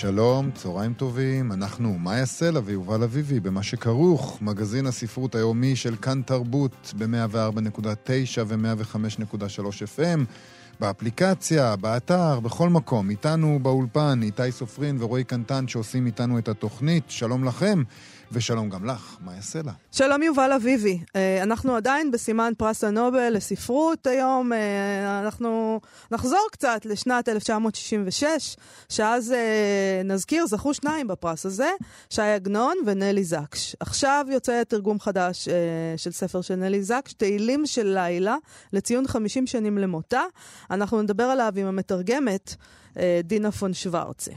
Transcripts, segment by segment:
שלום, צהריים טובים, אנחנו מאיה סלע ויובל אביבי במה שכרוך, מגזין הספרות היומי של כאן תרבות ב-104.9 ו-105.3 FM, באפליקציה, באתר, בכל מקום. איתנו באולפן איתי סופרין ורועי קנטן שעושים איתנו את התוכנית. שלום לכם. ושלום גם לך, מה יעשה לה? שלום יובל אביבי. אה, אנחנו עדיין בסימן פרס הנובל לספרות היום. אה, אנחנו נחזור קצת לשנת 1966, שאז אה, נזכיר, זכו שניים בפרס הזה, שי עגנון ונלי זקש. עכשיו יוצא תרגום חדש של ספר של נלי זקש, תהילים של לילה, לציון 50 שנים למותה. אנחנו נדבר עליו עם המתרגמת דינה פון שוורצה.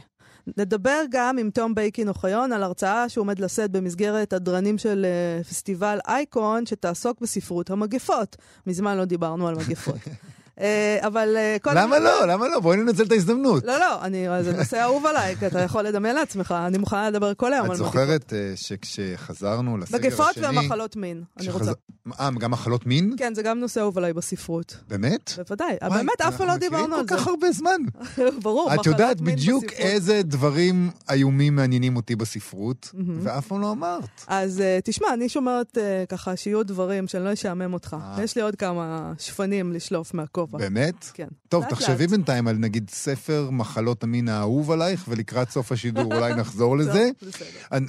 נדבר גם עם תום בייקין אוחיון על הרצאה שהוא עומד לשאת במסגרת הדרנים של uh, פסטיבל אייקון, שתעסוק בספרות המגפות. מזמן לא דיברנו על מגפות. אה, אבל אה, קודם... למה לא? למה לא? בואי ננצל את ההזדמנות. לא, לא, אני, זה נושא אהוב עליי, כי אתה יכול לדמיין לעצמך, אני מוכנה לדבר כל היום על מגפות. את זוכרת אה, שכשחזרנו לסגר השני... מגפות ומחלות מין, אני רוצה. אה, גם מחלות מין? כן, זה גם נושא אהוב עליי בספרות. באמת? בוודאי. באמת, אף פעם לא דיברנו על זה. כל כך הרבה זמן. ברור, מחלות מין בספרות. את יודעת בדיוק איזה דברים איומים מעניינים אותי בספרות, ואף פעם לא אמרת. אז תשמע, אני שומרת ככה שיהיו דברים שאני לא אשעמם אותך. יש לי עוד כמה שפנים לשלוף מהכובע. באמת? כן. טוב, תחשבי בינתיים על נגיד ספר מחלות המין האהוב עלייך, ולקראת סוף השידור אולי נחזור לזה.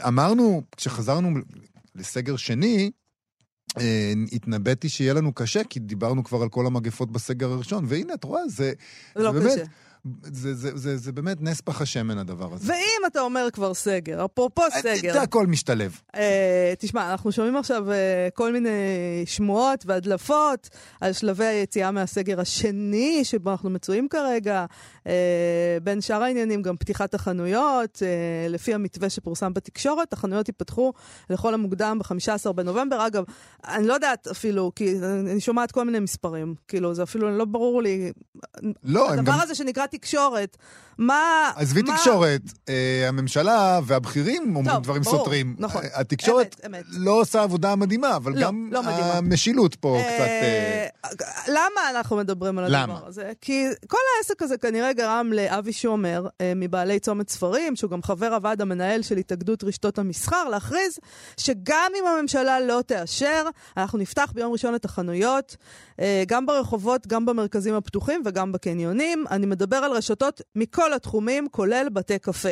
אמרנו, כשחזרנו לסגר שני, אה, התנבאתי שיהיה לנו קשה, כי דיברנו כבר על כל המגפות בסגר הראשון, והנה, את רואה, זה, לא זה באמת... קשה. זה, זה, זה, זה באמת נס פח השמן הדבר הזה. ואם אתה אומר כבר סגר, אפרופו אה, סגר... זה הכל משתלב. אה, תשמע, אנחנו שומעים עכשיו אה, כל מיני שמועות והדלפות על שלבי היציאה מהסגר השני שבו אנחנו מצויים כרגע. אה, בין שאר העניינים גם פתיחת החנויות, אה, לפי המתווה שפורסם בתקשורת, החנויות ייפתחו לכל המוקדם ב-15 בנובמבר. אגב, אני לא יודעת אפילו, כי אני שומעת כל מיני מספרים, כאילו, זה אפילו לא ברור לי. לא, הדבר גם... הזה שנקרא תקשורת, מה... עזבי מה... תקשורת, אה, הממשלה והבכירים אומרים טוב, דברים ברור, סותרים. נכון. התקשורת אמת, אמת. לא עושה עבודה מדהימה, אבל לא, גם לא מדהימה. המשילות פה אה, קצת... אה... למה אנחנו מדברים על למה? הדבר הזה? כי כל העסק הזה כנראה גרם לאבי שומר, אה, מבעלי צומת ספרים, שהוא גם חבר הוועד המנהל של התאגדות רשתות המסחר, להכריז שגם אם הממשלה לא תאשר, אנחנו נפתח ביום ראשון את החנויות, אה, גם ברחובות, גם במרכזים הפתוחים וגם בקניונים. אני מדבר על רשתות מכל התחומים, כולל בתי קפה.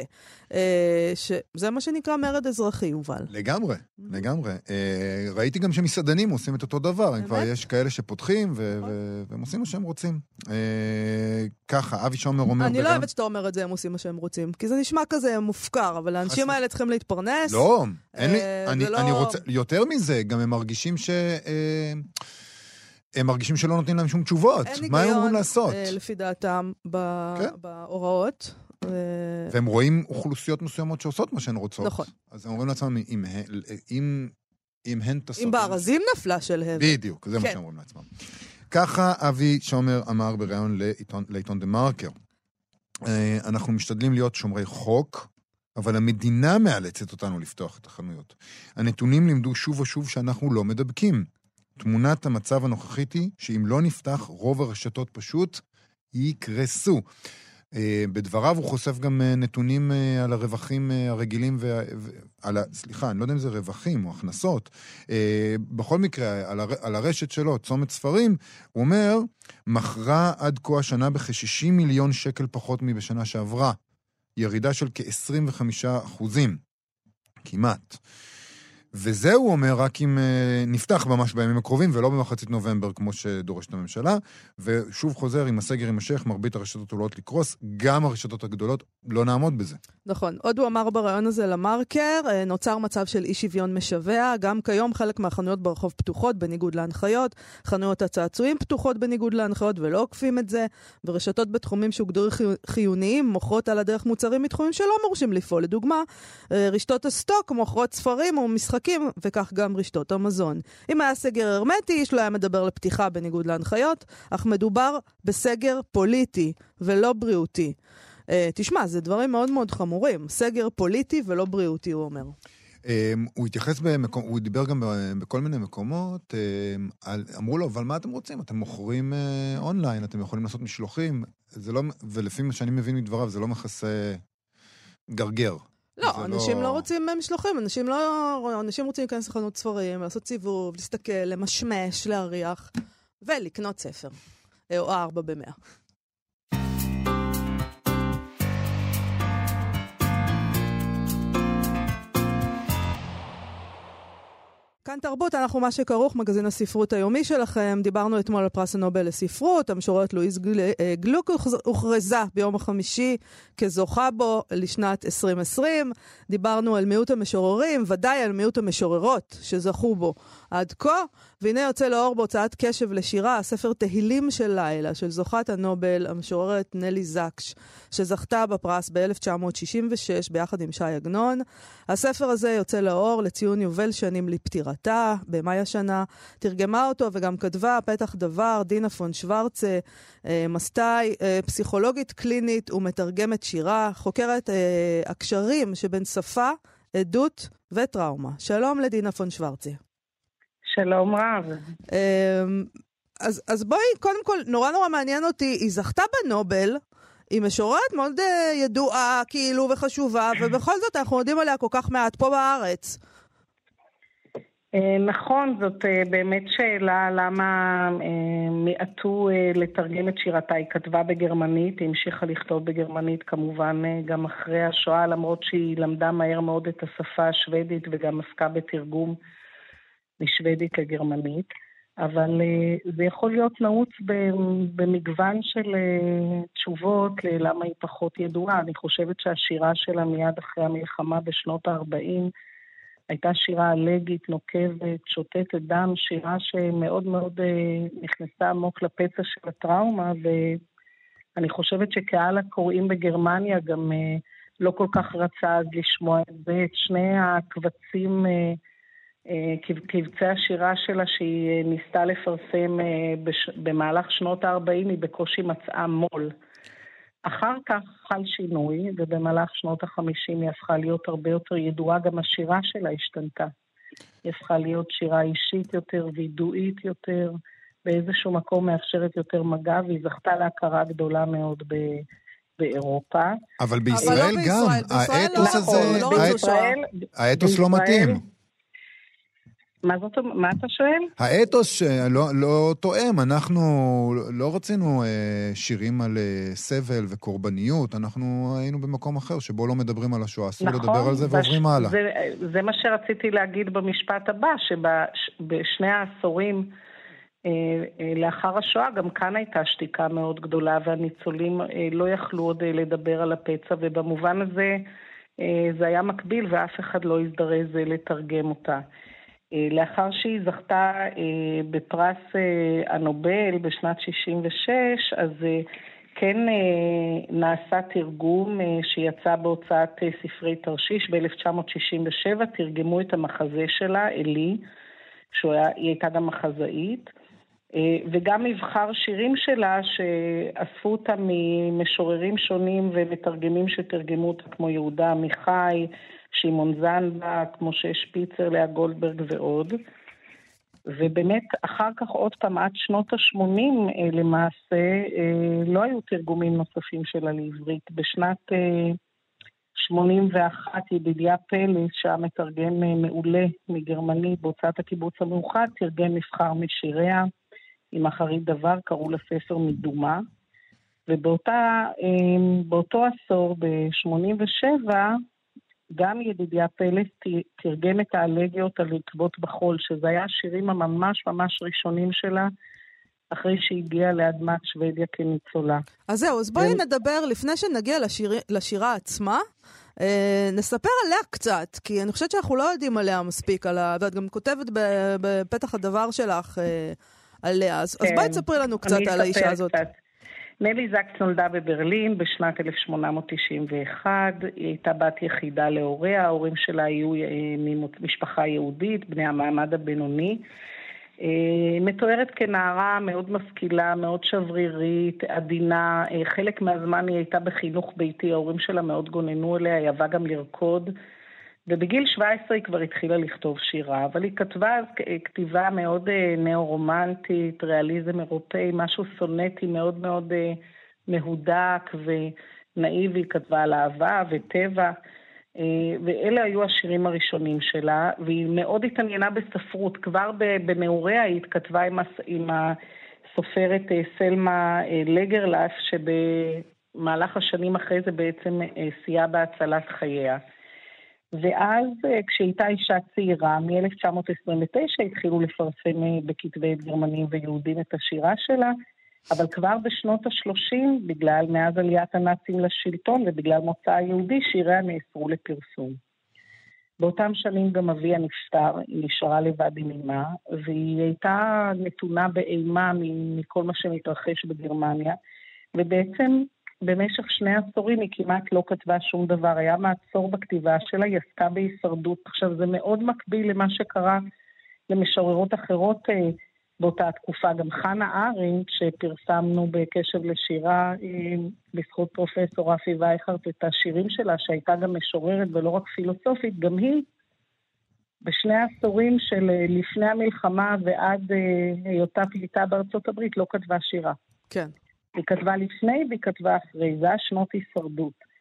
אה, שזה מה שנקרא מרד אזרחי, יובל. לגמרי, לגמרי. אה, ראיתי גם שמסעדנים עושים את אותו דבר. הם כבר יש כאלה שפותחים, והם עושים מה שהם רוצים. ככה, אבי שומר אומר... אני לא אוהבת שאתה אומר את זה, הם עושים מה שהם רוצים. כי זה נשמע כזה מופקר, אבל האנשים האלה צריכים להתפרנס. לא, אין לי... אני רוצה... יותר מזה, גם הם מרגישים ש... הם מרגישים שלא נותנים להם שום תשובות. מה הם אמורים לעשות? אין היגיון, לפי דעתם, כן. בהוראות. והם רואים אוכלוסיות מסוימות שעושות מה שהן רוצות. נכון. אז הם אומרים לעצמם, אם, אם, אם הן טסות... אם בארזים נפלה של הבל. בדיוק, זה כן. מה שהם אומרים לעצמם. ככה אבי שומר אמר בריאיון לעיתון, לעיתון דה מרקר. אה, אנחנו משתדלים להיות שומרי חוק, אבל המדינה מאלצת אותנו לפתוח את החנויות. הנתונים לימדו שוב ושוב שאנחנו לא מדבקים. תמונת המצב הנוכחית היא שאם לא נפתח, רוב הרשתות פשוט יקרסו. אה, בדבריו הוא חושף גם אה, נתונים אה, על הרווחים הרגילים, ועל ה... סליחה, אני לא יודע אם זה רווחים או הכנסות. בכל מקרה, על, הר... על הרשת שלו, צומת ספרים, הוא אומר, מכרה עד כה השנה בכ-60 מיליון שקל פחות מבשנה שעברה. ירידה של כ-25 אחוזים. כמעט. וזה, הוא אומר, רק אם uh, נפתח ממש בימים הקרובים, ולא במחצית נובמבר, כמו שדורשת הממשלה. ושוב חוזר, אם הסגר יימשך, מרבית הרשתות עולות לקרוס, גם הרשתות הגדולות, לא נעמוד בזה. נכון. עוד הוא אמר בריאיון הזה למרקר, אה, נוצר מצב של אי שוויון משווע. גם כיום חלק מהחנויות ברחוב פתוחות, בניגוד להנחיות. חנויות הצעצועים פתוחות בניגוד להנחיות ולא עוקפים את זה. ורשתות בתחומים שהוגדרו חיוניים מוכרות על הדרך מוצרים מתחומים שלא מורשים לפעול. לדוגמה, אה, רשתות הסטוק מוכרות ספרים או משחקים. העסקים, וכך גם רשתות המזון. אם היה סגר הרמטי, איש לא היה מדבר לפתיחה בניגוד להנחיות, אך מדובר בסגר פוליטי ולא בריאותי. Uh, תשמע, זה דברים מאוד מאוד חמורים. סגר פוליטי ולא בריאותי, הוא אומר. אמ, הוא התייחס במקום, הוא דיבר גם בכל מיני מקומות, אמ, על, אמרו לו, אבל מה אתם רוצים? אתם מוכרים אה, אונליין, אתם יכולים לעשות משלוחים, זה לא, ולפי מה שאני מבין מדבריו, זה לא מכסה גרגר. לא, אנשים לא... לא רוצים משלוחים, אנשים לא... אנשים רוצים להיכנס לחנות ספרים, לעשות סיבוב, להסתכל, למשמש, להריח, ולקנות ספר. אה, או ארבע במאה. כאן תרבות, אנחנו מה שכרוך, מגזין הספרות היומי שלכם. דיברנו אתמול על פרס הנובל לספרות, המשוררת לואיס אה, גלוק הוכרזה ביום החמישי כזוכה בו לשנת 2020. דיברנו על מיעוט המשוררים, ודאי על מיעוט המשוררות שזכו בו עד כה. והנה יוצא לאור בהוצאת קשב לשירה, הספר תהילים של לילה, של זוכת הנובל, המשוררת נלי זקש, שזכתה בפרס ב-1966 ביחד עם ש"י עגנון. הספר הזה יוצא לאור לציון יובל שנים לפטירתה, במאי השנה. תרגמה אותו וגם כתבה פתח דבר, דינה פון שוורצה, אה, מסטאי, אה, פסיכולוגית קלינית ומתרגמת שירה, חוקרת אה, הקשרים שבין שפה, עדות וטראומה. שלום לדינה פון שוורצה. שלום רב. אמ, אז, אז בואי, קודם כל, נורא נורא מעניין אותי, היא זכתה בנובל, היא משוררת מאוד uh, ידועה, כאילו, וחשובה, ובכל זאת אנחנו יודעים עליה כל כך מעט פה בארץ. אה, נכון, זאת אה, באמת שאלה למה מיעטו לתרגם את שירתה. היא כתבה בגרמנית, היא המשיכה לכתוב בגרמנית כמובן גם אחרי השואה, למרות שהיא למדה מהר מאוד את השפה השוודית וגם עסקה בתרגום משוודית לגרמנית, אבל אה, זה יכול להיות נעוץ במגוון של אה, תשובות ללמה היא פחות ידועה. אני חושבת שהשירה שלה מיד אחרי המלחמה בשנות ה-40 הייתה שירה אלגית, נוקבת, שותתת דם, שירה שמאוד מאוד אה, נכנסה עמוק לפצע של הטראומה, ואני חובשת שקהל הקוראים בגרמניה גם לא כל כך רצה אז לשמוע את זה. את שני הקבצים קבצי השירה שלה שהיא אה, ניסתה לפרסם אה, במהלך שנות ה-40, היא בקושי מצאה מו"ל. אחר כך חל שינוי, ובמהלך שנות ה-50 היא הפכה להיות הרבה יותר ידועה, גם השירה שלה השתנתה. היא הפכה להיות שירה אישית יותר וידועית יותר, באיזשהו מקום מאפשרת יותר מגע, והיא זכתה להכרה גדולה מאוד ב... באירופה. אבל בישראל אבל לא גם, בישראל, האתוס לא, הזה, לא, לא האתוס לא מתאים. מה זאת מה אתה שואל? האתוס לא, לא תואם, אנחנו לא רצינו אה, שירים על אה, סבל וקורבניות, אנחנו היינו במקום אחר שבו לא מדברים על השואה, אסור נכון, לדבר על זה ועוברים הלאה. זה, זה מה שרציתי להגיד במשפט הבא, שבשני העשורים אה, אה, לאחר השואה, גם כאן הייתה שתיקה מאוד גדולה, והניצולים אה, לא יכלו עוד אה, לדבר על הפצע, ובמובן הזה אה, זה היה מקביל ואף אחד לא הזדרז אה, לתרגם אותה. אה, לאחר שהיא זכתה אה, בפרס אה, הנובל בשנת 66, אז כן נעשה תרגום שיצא בהוצאת ספרי תרשיש. ב-1967, תרגמו את המחזה שלה, אלי, שהיא הייתה גם מחזאית, וגם מבחר שירים שלה שאספו אותה ממשוררים שונים ומתרגמים שתרגמו אותה, כמו יהודה עמיחי, שמעון זנדק, משה שפיצר, לאה גולדברג ועוד. ובאמת, אחר כך עוד פעם, עד שנות ה-80 אה, למעשה, אה, לא היו תרגומים נוספים שלה לעברית. בשנת 81 אה, ידידיה פלס, שהיה מתרגם מעולה מגרמני בהוצאת הקיבוץ המאוחד, תרגם מבחר משיריה עם אחרית דבר, קראו לספר מדומה. ובאותו עשור, ב-87, גם ידידיה פלס תרגם את האלגיות על עקבות בחול, שזה היה השירים הממש ממש ראשונים שלה. אחרי שהגיעה לאדמת שוודיה כניצולה. אז זהו, אז בואי ו... נדבר, לפני שנגיע לשיר... לשירה עצמה, אה, נספר עליה קצת, כי אני חושבת שאנחנו לא יודעים עליה מספיק, על ה... ואת גם כותבת בפתח הדבר שלך אה, עליה, אז, כן, אז בואי תספרי לנו קצת על האישה הזאת. קצת. נלי זקס נולדה בברלין בשנת 1891, היא הייתה בת יחידה להוריה, ההורים שלה היו ממשפחה יהודית, בני המעמד הבינוני. אה, מתוארת כנערה מאוד משכילה, מאוד שברירית, עדינה. אה, חלק מהזמן היא הייתה בחינוך ביתי, ההורים שלה מאוד גוננו אליה, היא אהבה גם לרקוד. ובגיל 17 היא כבר התחילה לכתוב שירה, אבל היא כתבה אז כתיבה מאוד אה, נאו-רומנטית, ריאליזם אירופאי, משהו סונטי מאוד מאוד מהודק ונאיבי, היא כתבה על אהבה וטבע. אה, ואלה היו השירים הראשונים שלה, והיא מאוד התעניינה בספרות. כבר בנעוריה היא התכתבה עם, הס... עם הסופרת אה, סלמה אה, לגרלף, שבמהלך השנים אחרי זה בעצם סייעה בהצלת חייה. ואז כשהיא הייתה אישה צעירה, מ-1929 התחילו לפרסם בכתבי גרמנים ויהודים את השירה שלה, אבל כבר בשנות ה-30, בגלל, מאז עליית הנאצים לשלטון ובגלל מוצא היהודי, שיריה נאסרו לפרסום. באותם שנים גם אביה נפטר, היא נשארה לבד עם אמה, והיא הייתה נתונה באימה מכל מה שמתרחש בגרמניה, ובעצם במשך שני עשורים היא כמעט לא כתבה שום דבר, היה מעצור בכתיבה שלה, היא עסקה בהישרדות. עכשיו, זה מאוד מקביל למה שקרה למשוררות אחרות אה, באותה תקופה גם חנה ארנדט, שפרסמנו בקשב לשירה בזכות פרופסור רפי וייכרט את השירים שלה, שהייתה גם משוררת ולא רק פילוסופית, גם היא בשני העשורים של אה, לפני המלחמה ועד אה, היותה פליטה בארצות הברית לא כתבה שירה. כן. היא כתבה לפני והיא כתבה אחרי, זה היה שנות הישרדות.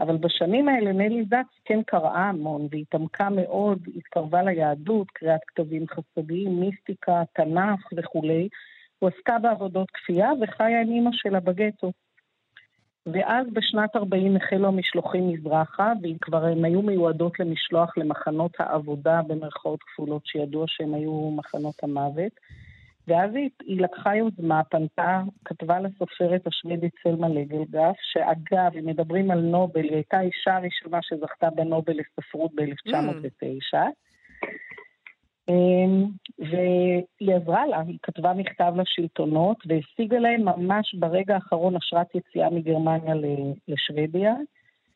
אבל בשנים האלה נלי זקס כן קראה המון והתעמקה מאוד, התקרבה ליהדות, קריאת כתבים חסדיים, מיסטיקה, תנ"ך וכולי. הוא עסקה בעבודות כפייה וחיה עם אימא שלה בגטו. ואז בשנת 40 החלו המשלוחים מזרחה, וכבר הן היו מיועדות למשלוח למחנות העבודה, במרכאות כפולות, שידוע שהן היו מחנות המוות. ואז היא, היא לקחה יוזמה, פנתה, כתבה לסופרת השוודית סלמה לגלגף, שאגב, אם מדברים על נובל, היא הייתה האישה הראשונה שזכתה בנובל לספרות ב-1909. אמ, והיא עזרה לה, היא כתבה מכתב לשלטונות והשיגה להם ממש ברגע האחרון אשרת יציאה מגרמניה לשוודיה,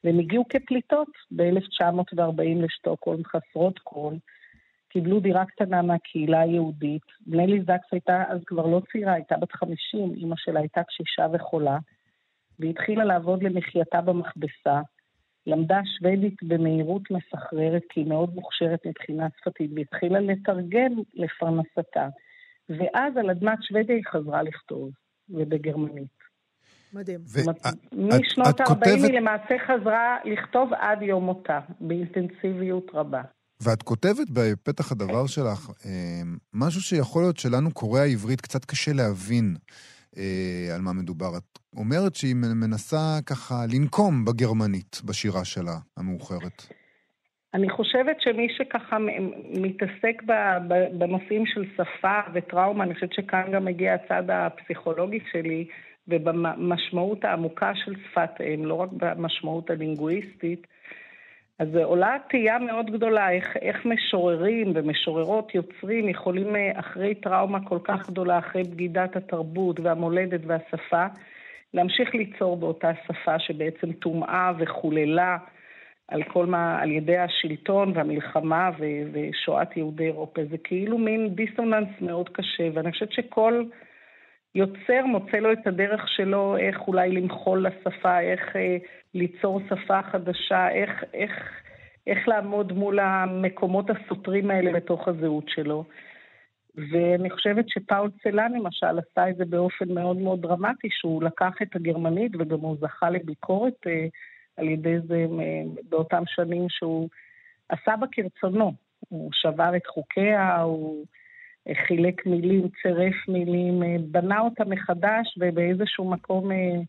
והם הגיעו כפליטות ב-1940 לשטוקהולם, חסרות כל. קיבלו דירה קטנה מהקהילה היהודית. נלי זקס הייתה אז כבר לא צעירה, הייתה בת 50, אימא שלה הייתה קשישה וחולה, והיא התחילה לעבוד למחייתה במכבסה. למדה שוודית במהירות מסחררת, כי היא מאוד מוכשרת מבחינה שפתית, והתחילה לתרגם לפרנסתה. ואז על אדמת שוודיה היא חזרה לכתוב, ובגרמנית. מדהים. משנות ה-40 היא למעשה חזרה לכתוב עד יום מותה, באינטנסיביות רבה. ואת כותבת בפתח הדבר שלך אה, משהו שיכול להיות שלנו, קוראי העברית, קצת קשה להבין אה, על מה מדובר. את אומרת שהיא מנסה ככה לנקום בגרמנית בשירה שלה המאוחרת. אני חושבת שמי שככה מתעסק בנושאים של שפה וטראומה, אני חושבת שכאן גם מגיע הצד הפסיכולוגי שלי, ובמשמעות העמוקה של שפת אם, לא רק במשמעות הלינגוויסטית, אז עולה תהייה מאוד גדולה, איך, איך משוררים ומשוררות יוצרים יכולים אה, אחרי טראומה כל כך גדולה, אחרי בגידת התרבות והמולדת והשפה, להמשיך ליצור באותה שפה שבעצם טומאה וחוללה על כל מה, על ידי השלטון והמלחמה ו, ושואת יהודי אירופה. זה כאילו מין דיסוננס מאוד קשה, ואני חושבת שכל יוצר מוצא לו את הדרך שלו איך אולי למחול לשפה, איך אה, ליצור שפה חדשה, איך, איך, איך לעמוד מול המקומות הסותרים האלה בתוך הזהות שלו. ואני חושבת שפאול צלן למשל עשה את זה באופן מאוד מאוד דרמטי, שהוא לקח את הגרמנית וגם הוא זכה לביקורת אה, על ידי זה אה, באותם שנים שהוא עשה בה כרצונו. הוא שבר את חוקיה, הוא חילק מילים, צירף מילים, אה, בנה אותה מחדש ובאיזשהו מקום אה,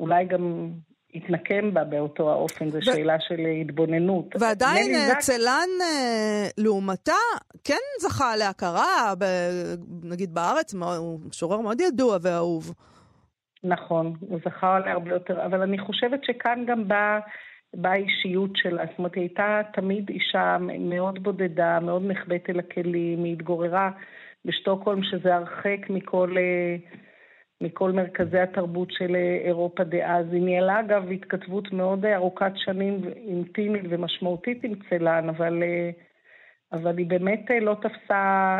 אולי גם התנקם בה באותו האופן, זו ו... שאלה של התבוננות. ועדיין אה, צלן, אה, לעומתה, כן זכה להכרה, ב... נגיד בארץ, הוא משורר מאוד ידוע ואהוב. נכון, הוא זכה להרבה יותר, אבל אני חושבת שכאן גם באה בא האישיות שלה. זאת אומרת, היא הייתה תמיד אישה מאוד בודדה, מאוד נחבאת אל הכלים, היא התגוררה בשטוקהולם, שזה הרחק מכל... Uh, מכל מרכזי התרבות של אירופה דאז. היא ניהלה אגב התכתבות מאוד ארוכת שנים, אינטימית ומשמעותית עם צלן, אבל, אבל היא באמת לא תפסה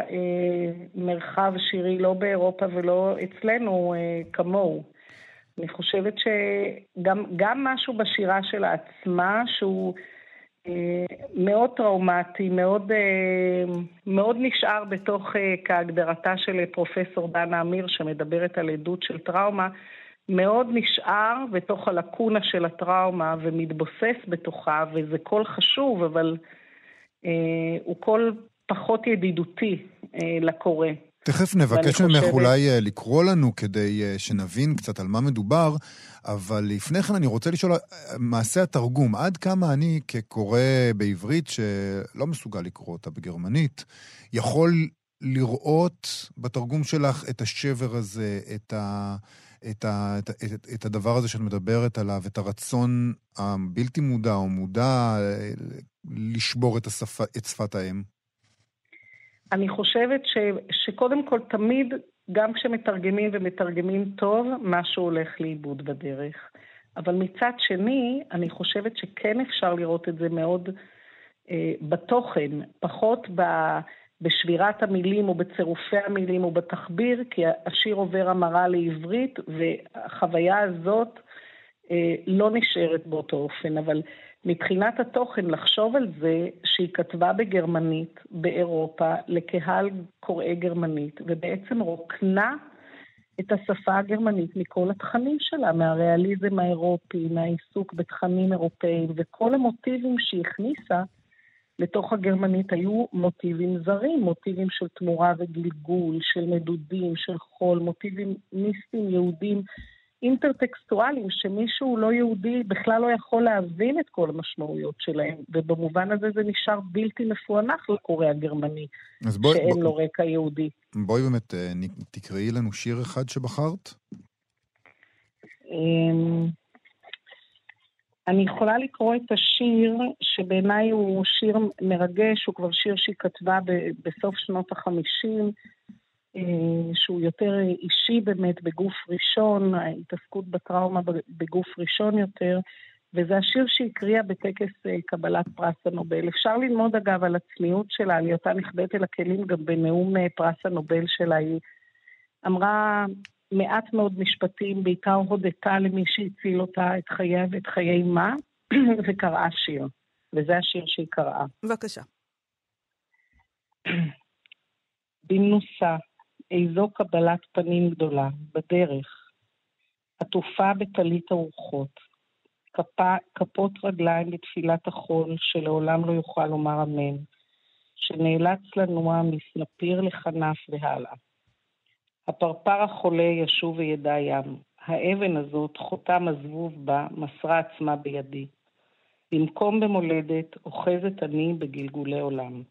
מרחב שירי לא באירופה ולא אצלנו כמוהו. אני חושבת שגם משהו בשירה שלה עצמה, שהוא אה, מאוד טראומטי, מאוד, אה, מאוד נשאר בתוך, אה, כהגדרתה של פרופסור דנה אמיר, שמדברת על עדות של טראומה, מאוד נשאר בתוך הלקונה של הטראומה ומתבוסס בתוכה, וזה קול חשוב, אבל אה, הוא קול פחות ידידותי אה, לקורא. תכף נבקש ממך חושבת... אולי אה, לקרוא לנו כדי שנבין קצת על מה מדובר, אבל לפני כן אני רוצה לשאול, מעשה התרגום, עד כמה אני כקורא בעברית שלא מסוגל לקרוא אותה בגרמנית, יכול לראות בתרגום שלך את השבר הזה, את, ה, את, ה, את, את, את הדבר הזה שאת מדברת עליו, את הרצון הבלתי מודע או מודע לשבור את, השפה, את שפת האם? אני חושבת ש, שקודם כל תמיד, גם כשמתרגמים ומתרגמים טוב, משהו הולך לאיבוד בדרך. אבל מצד שני, אני חושבת שכן אפשר לראות את זה מאוד אה, בתוכן, פחות ב, בשבירת המילים או בצירופי המילים או בתחביר, כי השיר עובר המרה לעברית, והחוויה הזאת אה, לא נשארת באותו אופן. אבל מבחינת התוכן, לחשוב על זה שהיא כתבה בגרמנית, באירופה, לקהל קוראי גרמנית, ובעצם רוקנה את השפה הגרמנית מכל התכנים שלה, מהריאליזם האירופי, מהעיסוק בתכנים אירופאיים, וכל המוטיבים שהיא הכניסה לתוך הגרמנית היו מוטיבים זרים, מוטיבים של תמורה וגלגול, של נדודים, של חול, מוטיבים מיסטיים יהודים אינטרטקסטואליים, שמישהו לא יהודי בכלל לא יכול להבין את כל המשמעויות שלהם, ובמובן הזה זה נשאר בלתי מפוענח לקורא הגרמני, בואי, שאין בוא, לו רקע יהודי. בואי באמת אה, תקראי לנו שיר אחד שבחרת. אמ, אני יכולה לקרוא את השיר, שבעיניי הוא שיר מרגש, הוא כבר שיר שהיא כתבה בסוף שנות החמישים, שהוא יותר אישי באמת בגוף ראשון, ההתעסקות בטראומה בגוף ראשון יותר, וזה השיר שהקריאה בטקס אה, קבלת פרס הנובל. אפשר ללמוד אגב על הצניעות שלה, על היותה נכבדת אל הכלים גם בנאום אה, פרס הנובל שלה. היא אמרה מעט מאוד משפטים, בעיקר הודתה למי שהציל אותה את חייה ואת חיי מה, וקראה שיר. וזה השיר שהיא קראה. בבקשה. במנוסה, איזו קבלת פנים גדולה, בדרך, עטופה בטלית הרוחות, כפות רגליים בתפילת החול, שלעולם לא יוכל לומר אמן, שנאלץ לנוע מסנפיר לכנף והלאה. הפרפר החולה ישוב וידע ים. האבן הזאת, חותם הזבוב בה, מסרה עצמה בידי. במקום במולדת, אוחזת אני בגלגולי עולם.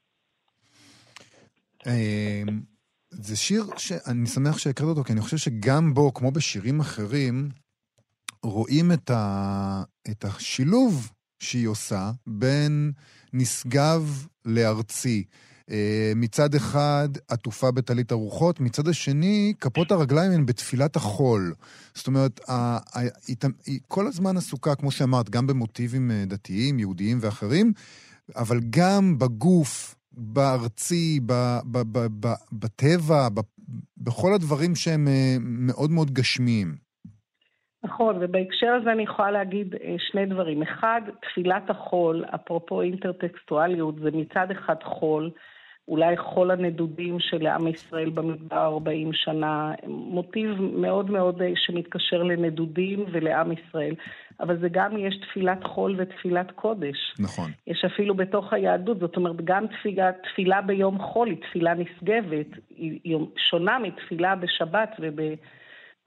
זה שיר שאני שמח שהקראת אותו, כי אני חושב שגם בו, כמו בשירים אחרים, רואים את, ה, את השילוב שהיא עושה בין נשגב לארצי. אה, מצד אחד עטופה בטלית הרוחות, מצד השני כפות הרגליים הן בתפילת החול. זאת אומרת, היא כל הזמן עסוקה, כמו שאמרת, גם במוטיבים אה, דתיים, יהודיים ואחרים, אבל גם בגוף, בארצי, ב, ב, ב, ב, בטבע, ב, בכל הדברים שהם אה, מאוד מאוד גשמיים. נכון, ובהקשר הזה אני יכולה להגיד אה, שני דברים. אחד, תפילת החול, אפרופו אינטרטקסטואליות, זה מצד אחד חול, אולי חול הנדודים של עם ישראל במדבר 40 שנה, מוטיב מאוד מאוד אה, שמתקשר לנדודים ולעם ישראל. אבל זה גם, יש תפילת חול ותפילת קודש. נכון. יש אפילו בתוך היהדות, זאת אומרת, גם תפילה, תפילה ביום חול היא תפילה נשגבת, היא שונה מתפילה בשבת וב,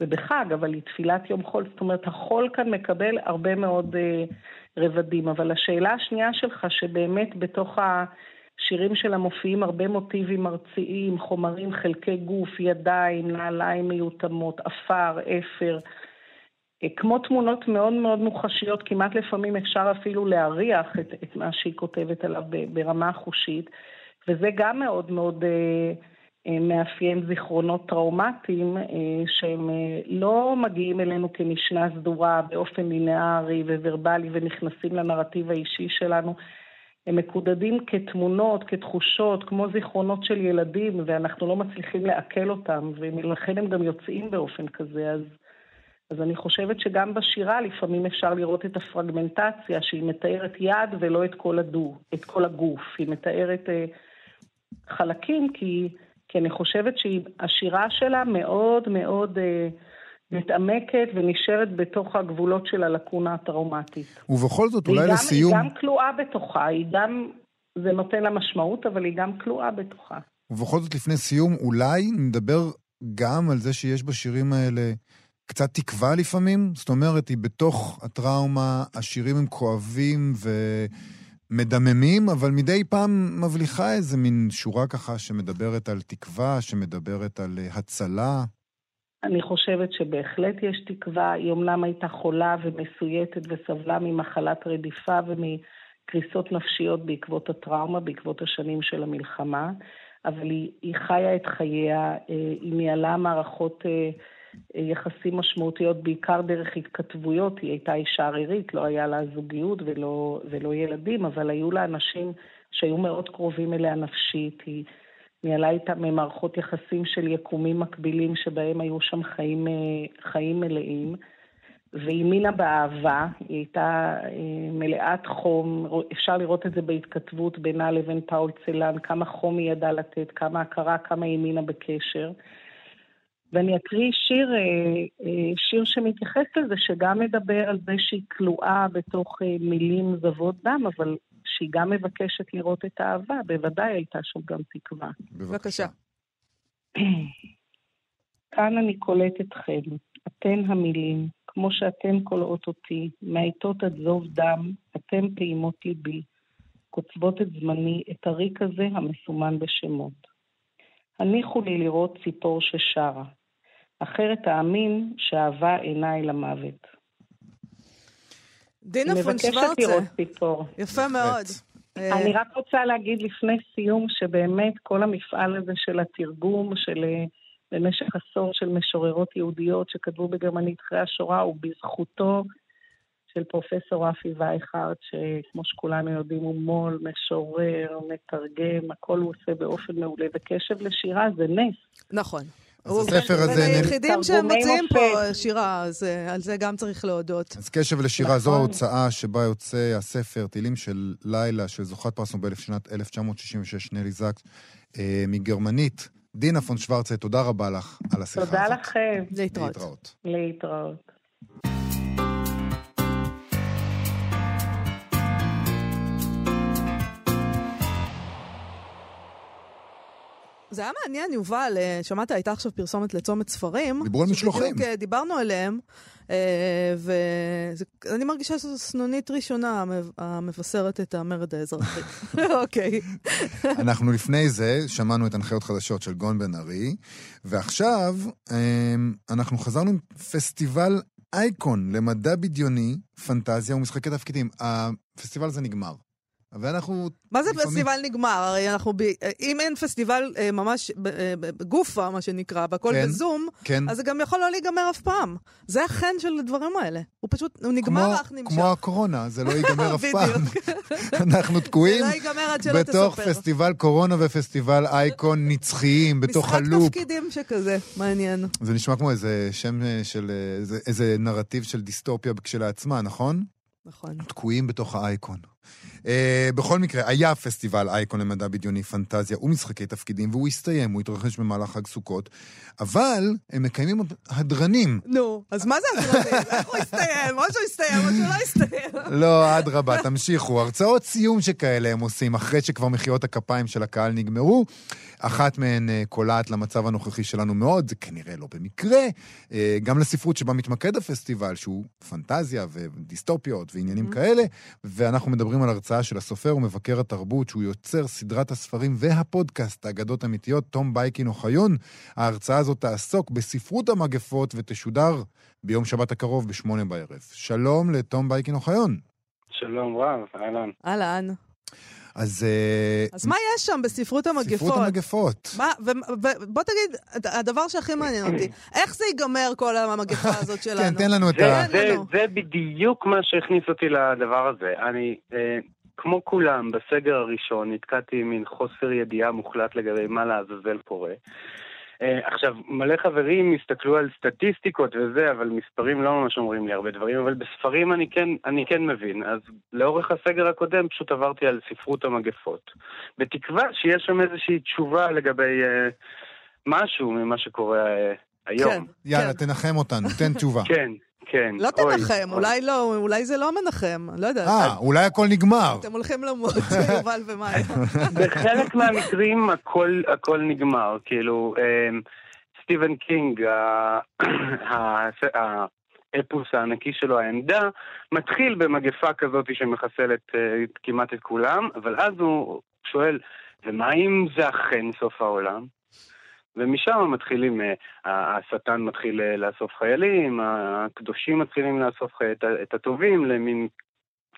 ובחג, אבל היא תפילת יום חול. זאת אומרת, החול כאן מקבל הרבה מאוד אה, רבדים. אבל השאלה השנייה שלך, שבאמת בתוך ה... שירים שלה מופיעים הרבה מוטיבים ארציים, חומרים, חלקי גוף, ידיים, נעליים מיותמות, עפר, אפר. אה, כמו תמונות מאוד מאוד מוחשיות, כמעט לפעמים אפשר אפילו להריח את, את מה שהיא כותבת עליו ברמה חושית, וזה גם מאוד מאוד אה, אה, מאפיין זיכרונות טראומטיים אה, שהם אה, לא מגיעים אלינו כמשנה סדורה באופן לינארי וורבלי ונכנסים לנרטיב האישי שלנו. הם מקודדים כתמונות, כתחושות, כמו זיכרונות של ילדים, ואנחנו לא מצליחים לעכל אותם, ולכן הם גם יוצאים באופן כזה. אז, אז אני חושבת שגם בשירה לפעמים אפשר לראות את הפרגמנטציה, שהיא מתארת יד ולא את כל, הדו, את כל הגוף. היא מתארת אה, חלקים, כי... כי אני חושבת שהשירה שלה מאוד מאוד אה, מתעמקת ונשארת בתוך הגבולות של הלקונה הטראומטית. ובכל זאת, אולי גם, לסיום... היא גם כלואה בתוכה, היא גם... זה נותן לה משמעות, אבל היא גם כלואה בתוכה. ובכל זאת, לפני סיום, אולי נדבר גם על זה שיש בשירים האלה קצת תקווה לפעמים? זאת אומרת, היא בתוך הטראומה, השירים הם כואבים ו... מדממים, אבל מדי פעם מבליחה איזה מין שורה ככה שמדברת על תקווה, שמדברת על אה, הצלה. אני חושבת שבהחלט יש תקווה. היא אומנם הייתה חולה ומסויטת וסבלה ממחלת רדיפה ומקריסות נפשיות בעקבות הטראומה, בעקבות השנים של המלחמה, אבל היא, היא חיה את חייה, אה, היא ניהלה מערכות אה, יחסים משמעותיות בעיקר דרך התכתבויות. היא הייתה אישה ערירית, לא היה לה זוגיות ולא, ולא ילדים, אבל היו לה אנשים שהיו מאוד קרובים אליה נפשית. היא ניהלה איתם מערכות יחסים של יקומים מקבילים שבהם היו שם חיים, חיים מלאים. והאמינה באהבה, היא הייתה אה, מלאת חום, אפשר לראות את זה בהתכתבות בינה לבין פאול צלן, כמה חום היא ידעה לתת, כמה הכרה, כמה האמינה בקשר. ואני אקריא שיר, אה, אה, שיר שמתייחס לזה, שגם מדבר על זה שהיא כלואה בתוך אה, מילים זבות דם, אבל שהיא גם מבקשת לראות את האהבה, בוודאי הייתה שם גם תקווה. בבקשה. כאן אני קולט אתכם, אתן המילים, כמו שאתן קולעות אותי, מעיטות עד זוב דם, אתן פעימות ליבי, קוצבות את זמני, את הריק הזה המסומן בשמות. הניחו לי לראות ציפור ששרה, אחרת תאמין שאהבה אינה אל המוות. דינה פון שוורצה. מבקשת לראות ציפור. יפה מאוד. אני רק רוצה להגיד לפני סיום, שבאמת כל המפעל הזה של התרגום, של אה, במשך עשור של משוררות יהודיות שכתבו בגרמנית אחרי השואה, הוא בזכותו של פרופסור רפי וייכרד, שכמו שכולנו יודעים הוא מו"ל, משורר, מתרגם, הכל הוא עושה באופן מעולה, וקשב לשירה זה נס. נכון. אז הספר הזה... בין היחידים שמוציאים פה שירה, אז אה, על זה גם צריך להודות. אז קשב לשירה, זו נכון. ההוצאה שבה יוצא הספר תהילים של לילה, של זוכת פרס נובל שנת 1966, נלי זקס, אה, מגרמנית. דינה פון שוורצה, תודה רבה לך על השיחה הזאת. תודה לכם. להתראות. להתראות. זה היה מעניין, יובל, אה, שמעת, הייתה עכשיו פרסומת לצומת ספרים. דיברו על משלוחים. אה, דיברנו עליהם, אה, ואני מרגישה שזו סנונית ראשונה המבשרת את המרד האזרחי. אוקיי. אנחנו לפני זה שמענו את הנחיות חדשות של גון בן ארי, ועכשיו אנחנו חזרנו עם פסטיבל אייקון למדע בדיוני, פנטזיה ומשחקי תפקידים. הפסטיבל הזה נגמר. ואנחנו... מה זה לפעמים... פסטיבל נגמר? הרי אנחנו, ב... אם אין פסטיבל אה, ממש אה, בגופה, מה שנקרא, והכל כן, בזום, כן. אז זה גם יכול לא להיגמר אף פעם. זה החן של הדברים האלה. הוא פשוט, הוא נגמר, אך נמשך. כמו הקורונה, זה לא ייגמר אף פעם. אנחנו תקועים לא בתוך פסטיבל קורונה ופסטיבל אייקון נצחיים, בתוך הלופ. משחק תפקידים שכזה, מעניין. זה נשמע כמו איזה שם של, איזה, איזה נרטיב של דיסטופיה כשלעצמה, נכון? נכון. תקועים בתוך האייקון. Uh, בכל מקרה, היה פסטיבל אייקון למדע בדיוני פנטזיה ומשחקי תפקידים, והוא הסתיים, הוא התרחש במהלך חג סוכות, אבל הם מקיימים הדרנים. נו, אז מה זה הדרנים? איך הוא הסתיים? או שהוא הסתיים או שהוא לא הסתיים. לא, אדרבה, תמשיכו. הרצאות סיום שכאלה הם עושים, אחרי שכבר מחיאות הכפיים של הקהל נגמרו. אחת מהן uh, קולעת למצב הנוכחי שלנו מאוד, זה כנראה לא במקרה. Uh, גם לספרות שבה מתמקד הפסטיבל, שהוא פנטזיה ודיסטופיות ועניינים mm-hmm. כאלה, ואנחנו מדברים על הרצאה של הסופר ומבקר התרבות, שהוא יוצר סדרת הספרים והפודקאסט, האגדות אמיתיות, תום בייקין אוחיון. ההרצאה הזאת תעסוק בספרות המגפות ותשודר ביום שבת הקרוב בשמונה בערב. שלום לתום בייקין אוחיון. שלום רב, אהלן. אהלן. אז... אה, אז מה יש שם בספרות המגפות? ספרות המגפות. מה, ובוא תגיד, הדבר שהכי מעניין אותי, איך זה ייגמר כל המגפה הזאת שלנו? כן, תן לנו את זה, ה... זה, זה בדיוק מה שהכניס אותי לדבר הזה. אני, אה, כמו כולם, בסגר הראשון נתקעתי עם מין חוסר ידיעה מוחלט לגבי מה לעזאזל קורה. Uh, עכשיו, מלא חברים הסתכלו על סטטיסטיקות וזה, אבל מספרים לא ממש אומרים לי הרבה דברים, אבל בספרים אני כן, אני כן מבין. אז לאורך הסגר הקודם פשוט עברתי על ספרות המגפות. בתקווה שיש שם איזושהי תשובה לגבי uh, משהו ממה שקורה uh, היום. כן, יאללה, כן. תנחם אותנו, תן תשובה. כן, כן. לא תנחם, אולי לא, אולי זה לא מנחם, לא יודעת. אה, אולי הכל נגמר. אתם הולכים למות, יובל ומאי. בחלק מהמקרים הכל נגמר, כאילו, אמ, סטיבן קינג, האפוס הענקי שלו, העמדה, מתחיל במגפה כזאת שמחסלת אה, כמעט את כולם, אבל אז הוא שואל, ומה אם זה אכן סוף העולם? ומשם מתחילים, אה, השטן מתחיל אה, לאסוף חיילים, הקדושים מתחילים לאסוף את הטובים למין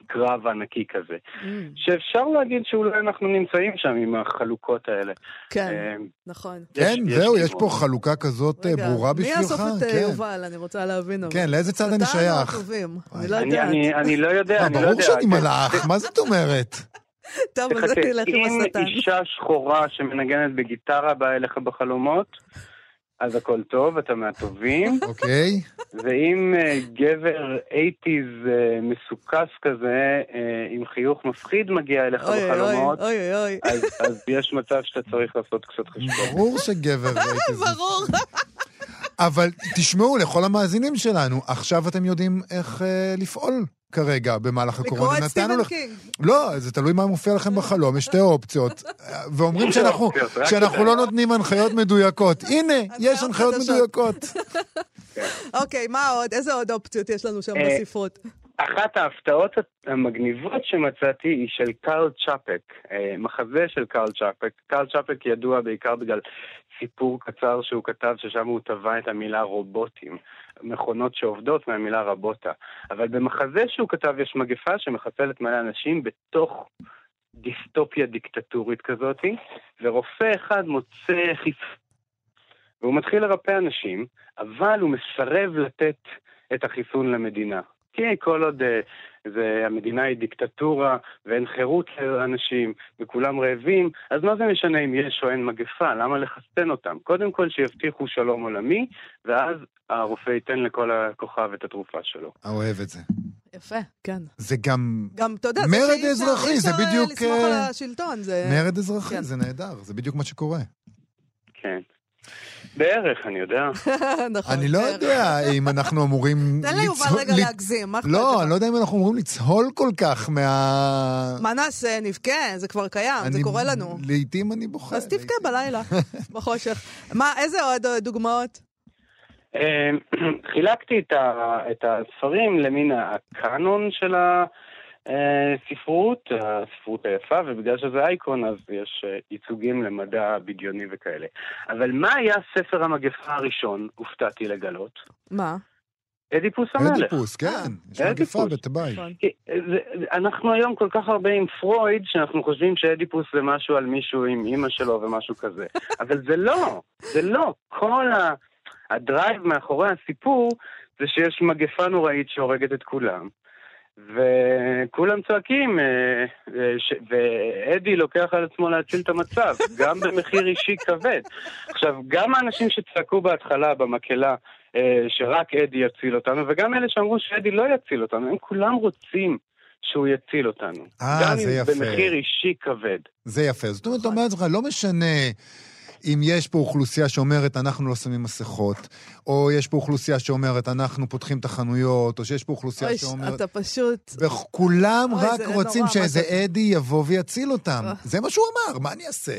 קרב ענקי כזה. Mm. שאפשר להגיד שאולי אנחנו נמצאים שם עם החלוקות האלה. כן, אה, נכון. כן, זהו, יש פה חלוקה כזאת ברורה בשבילך. מי יאסוף את יובל? אני רוצה להבין. כן, לאיזה צד אני שייך? אני לא יודעת. אני לא יודע, אני לא יודע. ברור שאני מלאך, מה זאת אומרת? טוב, אז אני אלך עם השטן. אם אישה שחורה שמנגנת בגיטרה באה אליך בחלומות, אז הכל טוב, אתה מהטובים. אוקיי. ואם אה, גבר eighties אה, מסוכס כזה, אה, עם חיוך מפחיד מגיע אליך בחלומות, אז יש מצב שאתה צריך לעשות קצת חשבון. ברור שגבר eighties... ברור. אבל תשמעו, לכל המאזינים שלנו, עכשיו אתם יודעים איך לפעול. כרגע במהלך הקורונה. לקרוא את סטיבן קינג. לא, זה תלוי מה מופיע לכם בחלום, יש שתי אופציות. ואומרים שאנחנו, שאנחנו לא נותנים הנחיות מדויקות. הנה, יש הנחיות מדויקות. אוקיי, מה עוד? איזה עוד אופציות יש לנו שם אה, בספרות? אחת ההפתעות המגניבות שמצאתי היא של קארל צ'אפק, אה, מחזה של קארל צ'אפק. קארל צ'אפק ידוע בעיקר בגלל סיפור קצר שהוא כתב, ששם הוא טבע את המילה רובוטים. מכונות שעובדות מהמילה רבוטה. אבל במחזה שהוא כתב יש מגפה שמחסלת מלא אנשים בתוך דיסטופיה דיקטטורית כזאת, ורופא אחד מוצא חיסון. והוא מתחיל לרפא אנשים, אבל הוא מסרב לתת את החיסון למדינה. כי כל עוד uh, זה, המדינה היא דיקטטורה ואין חירות לאנשים וכולם רעבים, אז מה זה משנה אם יש או אין מגפה? למה לחסן אותם? קודם כל שיבטיחו שלום עולמי, ואז הרופא ייתן לכל הכוכב את התרופה שלו. אוהב את זה. יפה, כן. זה גם... גם, אתה יודע, מרד אזרחי, זה בדיוק... אי אפשר לסמוך על אה, השלטון, זה... מרד אזרחי, כן. זה נהדר, זה בדיוק מה שקורה. כן. בערך, אני יודע. נכון. אני לא יודע אם אנחנו אמורים... תן ליובל רגע להגזים, מה אכפת לך? לא, אני לא יודע אם אנחנו אמורים לצהול כל כך מה... מה נעשה, נבכה, זה כבר קיים, זה קורה לנו. לעתים אני בוכה. אז תבכה בלילה, בחושך. מה, איזה עוד דוגמאות? אמ, חילקתי את הספרים למין הקאנון של ה... ספרות, הספרות היפה, ובגלל שזה אייקון אז יש אה, ייצוגים למדע בדיוני וכאלה. אבל מה היה ספר המגפה הראשון, הופתעתי לגלות? מה? אדיפוס המלך. אדיפוס, כן, אה, יש מגפה בתבאי. נכון. אנחנו היום כל כך הרבה עם פרויד, שאנחנו חושבים שאדיפוס זה משהו על מישהו עם אימא שלו ומשהו כזה. אבל זה לא, זה לא. כל ה drive מאחורי הסיפור זה שיש מגפה נוראית שהורגת את כולם. וכולם צועקים, אה, אה, ואדי לוקח על עצמו להציל את המצב, גם במחיר אישי כבד. עכשיו, גם האנשים שצעקו בהתחלה במקהלה אה, שרק אדי יציל אותנו, וגם אלה שאמרו שאדי לא יציל אותנו, הם כולם רוצים שהוא יציל אותנו. אה, זה יפה. גם במחיר אישי כבד. זה יפה. זאת אומרת, אומר לעצמך, לא משנה... אם יש פה אוכלוסייה שאומרת, אנחנו לא שמים מסכות, או יש פה אוכלוסייה שאומרת, אנחנו פותחים את החנויות, או שיש פה אוכלוסייה אוי, שאומרת... אתה פשוט... וכולם אוי, רק רוצים נורא, שאיזה אדי יבוא ויציל אותם. אה. זה מה שהוא אמר, מה אני אעשה?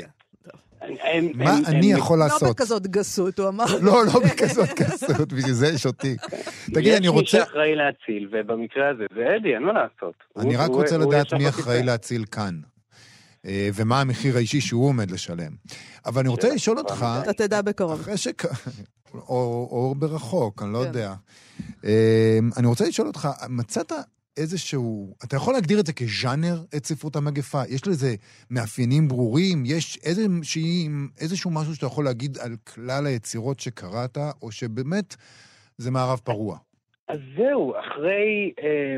מה אני יכול לעשות? לא בכזאת גסות, הוא אמר. לא, לא בכזאת גסות, בשביל זה יש אותי. תגיד, אני רוצה... יש מי שאחראי להציל, ובמקרה הזה זה אדי, אין מה לעשות. אני רק רוצה לדעת מי אחראי להציל כאן. אה, ומה המחיר האישי שהוא עומד לשלם. אבל אני רוצה לשאול אותך... אתה תדע בקרוב. אחרי ש... או, או ברחוק, אני לא כן. יודע. אה, אני רוצה לשאול אותך, מצאת איזשהו... אתה יכול להגדיר את זה כז'אנר, את ספרות המגפה? יש לזה מאפיינים ברורים? יש איזושהי, איזשהו משהו שאתה יכול להגיד על כלל היצירות שקראת, או שבאמת זה מערב פרוע? אז זהו, אחרי... אה,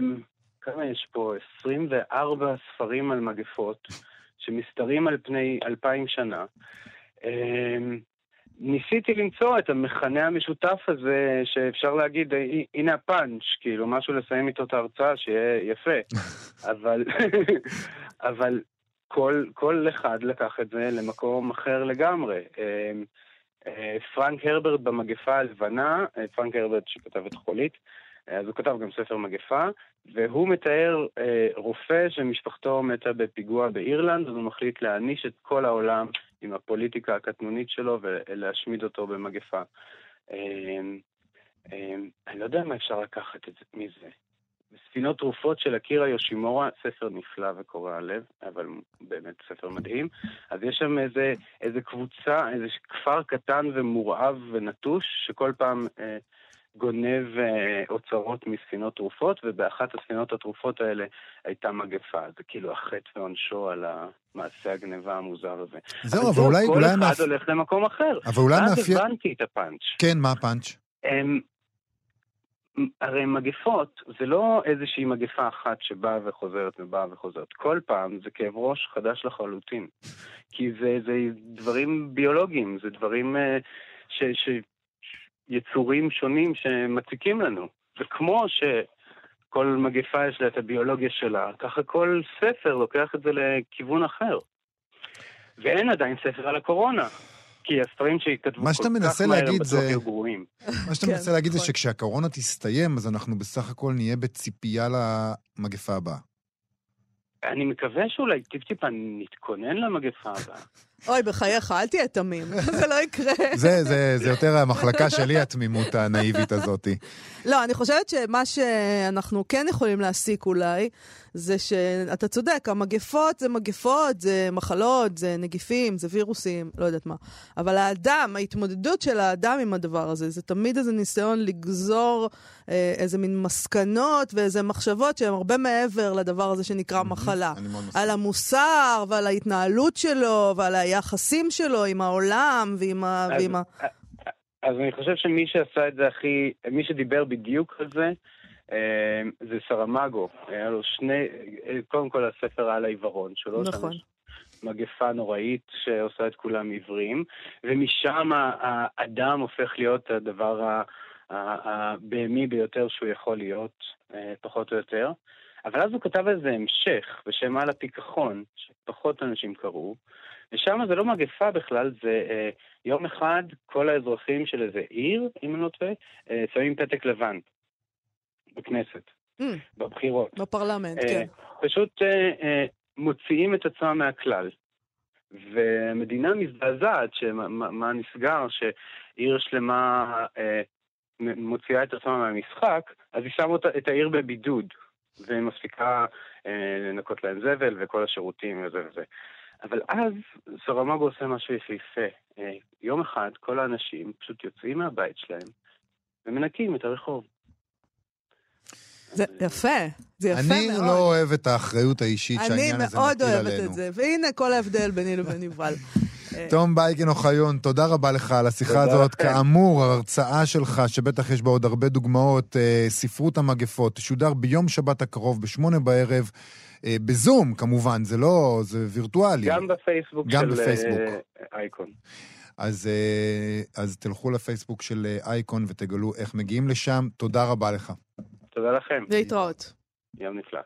כמה יש פה? 24 ספרים על מגפות, שמסתרים על פני אלפיים שנה. אה, ניסיתי למצוא את המכנה המשותף הזה, שאפשר להגיד, הנה הפאנץ', כאילו, משהו לסיים איתו את ההרצאה, שיהיה יפה. אבל, אבל כל, כל אחד לקח את זה למקום אחר לגמרי. אמ, אה, פרנק הרברט במגפה הלבנה, אה, פרנק הרברט שכתב את חולית, אז הוא כתב גם ספר מגפה, והוא מתאר אה, רופא שמשפחתו מתה בפיגוע באירלנד, אז הוא מחליט להעניש את כל העולם עם הפוליטיקה הקטנונית שלו ולהשמיד אותו במגפה. אה, אה, אני לא יודע מה אפשר לקחת את זה מזה. ספינות תרופות של אקירה יושימורה, ספר נפלא וקורע לב, אבל באמת ספר מדהים. אז יש שם איזה, איזה קבוצה, איזה כפר קטן ומורעב ונטוש, שכל פעם אה, גונב אה, אוצרות מספינות תרופות, ובאחת הספינות התרופות האלה הייתה מגפה. זה כאילו החטא ועונשו על המעשה הגניבה המוזר הזה. זהו, אבל אולי... כל אחד מאפ... הולך למקום אחר. אבל אולי מאפיין... ואז הבנתי את הפאנץ'. כן, מה הפאנץ'? הם... הרי מגפות זה לא איזושהי מגפה אחת שבאה וחוזרת ובאה וחוזרת. כל פעם זה כאב ראש חדש לחלוטין. כי זה, זה דברים ביולוגיים, זה דברים uh, ש, ש, יצורים שונים שמציקים לנו. וכמו שכל מגפה יש לה את הביולוגיה שלה, ככה כל ספר לוקח את זה לכיוון אחר. ואין עדיין ספר על הקורונה. כי הספרים שהתכתבו כל כך מהר בטוח יהיו גרועים. מה שאתה מנסה להגיד זה נכון. שכשהקורונה תסתיים, אז אנחנו בסך הכל נהיה בציפייה למגפה הבאה. אני מקווה שאולי טיפ-טיפה נתכונן למגפה הבאה. אוי, בחייך, אל תהיה תמים, זה לא יקרה. זה, זה, זה יותר המחלקה שלי, התמימות הנאיבית הזאת. לא, אני חושבת שמה שאנחנו כן יכולים להסיק אולי, זה שאתה צודק, המגפות זה מגפות, זה מחלות, זה נגיפים, זה וירוסים, לא יודעת מה. אבל האדם, ההתמודדות של האדם עם הדבר הזה, זה תמיד איזה ניסיון לגזור אה, איזה מין מסקנות ואיזה מחשבות שהן הרבה מעבר לדבר הזה שנקרא מחלה. על המוסר ועל ההתנהלות שלו ועל היחסים שלו עם העולם ועם ה... אז, ועם ה... אז אני חושב שמי שעשה את זה הכי, מי שדיבר בדיוק על זה, אה, זה סרמגו. היה לו שני, קודם כל הספר על העיוורון שלו. נכון. מגפה נוראית שעושה את כולם עיוורים, ומשם האדם הופך להיות הדבר הבהמי ביותר שהוא יכול להיות, אה, פחות או יותר. אבל אז הוא כתב איזה המשך בשם על הפיכחון, שפחות אנשים קראו, ושם זה לא מגפה בכלל, זה אה, יום אחד כל האזרחים של איזה עיר, אם אני לא טועה, אה, שמים פתק לבן בכנסת, mm. בבחירות. בפרלמנט, אה, כן. פשוט אה, אה, מוציאים את עצמם מהכלל. והמדינה מזדעזעת, שמה נסגר, שעיר שלמה אה, מוציאה את עצמה מהמשחק, אז היא שמה את העיר בבידוד, ומפסיקה אה, לנקות להם זבל וכל השירותים וזה וזה. אבל אז סרמגו עושה משהו יפהפה. אה, יום אחד כל האנשים פשוט יוצאים מהבית שלהם ומנקים את הרחוב. זה יפה, זה יפה אני מאוד. אני לא אוהב את האחריות האישית שהעניין הזה מטיל עלינו. אני מאוד אוהבת את זה, והנה כל ההבדל ביני לבין יובל. תום בייקין אוחיון, תודה רבה לך על השיחה הזאת. כאמור, ההרצאה שלך, שבטח יש בה עוד הרבה דוגמאות, אה, ספרות המגפות, תשודר ביום שבת הקרוב בשמונה בערב. אה, בזום, כמובן, זה לא, זה וירטואלי. גם בפייסבוק גם של בפייסבוק. אה, אייקון. אז, אז תלכו לפייסבוק של אייקון ותגלו איך מגיעים לשם. תודה רבה לך. תודה לכם. להתראות. יום נפלא.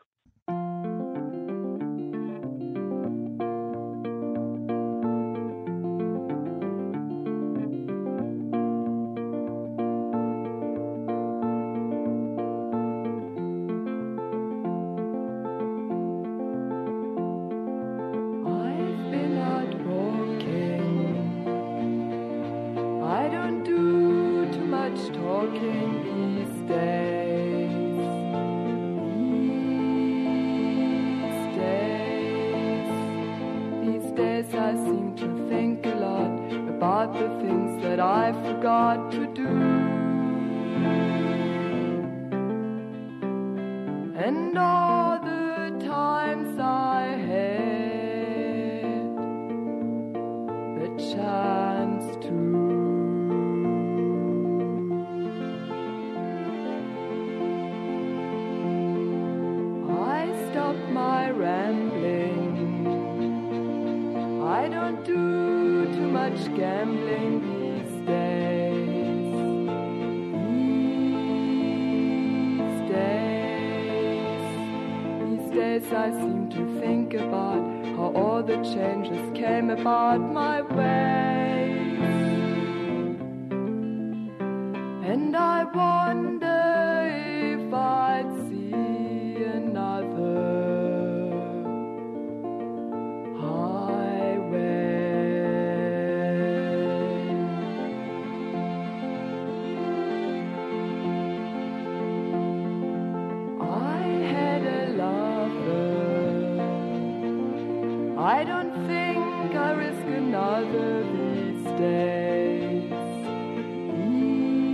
I don't think I risk another these days.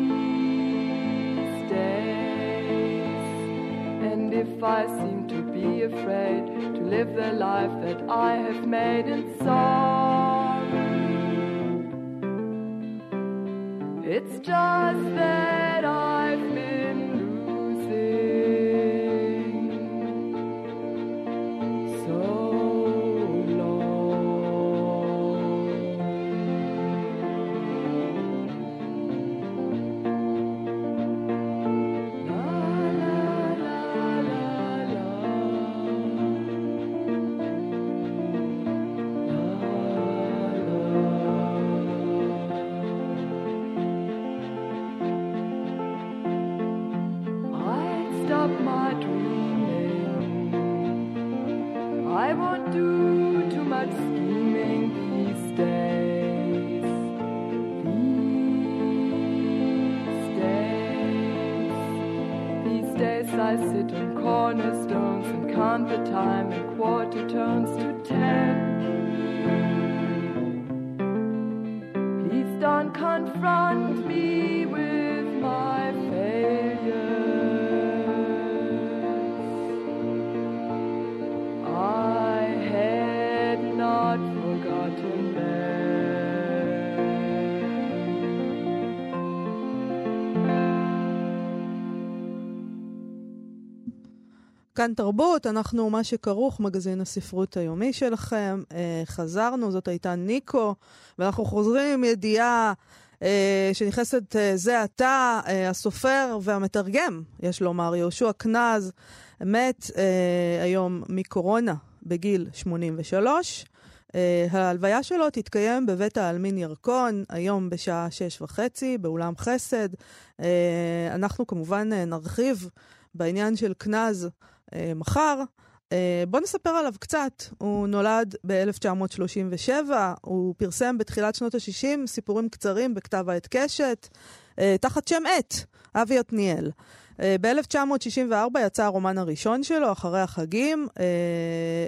These days. And if I seem to be afraid to live the life that I have made in song, it's just that כאן תרבות, אנחנו מה שכרוך, מגזין הספרות היומי שלכם. אה, חזרנו, זאת הייתה ניקו, ואנחנו חוזרים עם ידיעה אה, שנכנסת אה, זה עתה, אה, הסופר והמתרגם, יש לומר, יהושע קנז, מת אה, היום מקורונה בגיל 83. אה, ההלוויה שלו תתקיים בבית העלמין ירקון, היום בשעה שש וחצי, באולם חסד. אה, אנחנו כמובן אה, נרחיב בעניין של קנז אה, מחר. אה, בואו נספר עליו קצת. הוא נולד ב-1937, הוא פרסם בתחילת שנות ה-60 סיפורים קצרים בכתב העת קשת, אה, תחת שם עט, אבי עתניאל. אה, ב-1964 יצא הרומן הראשון שלו, אחרי החגים. אה,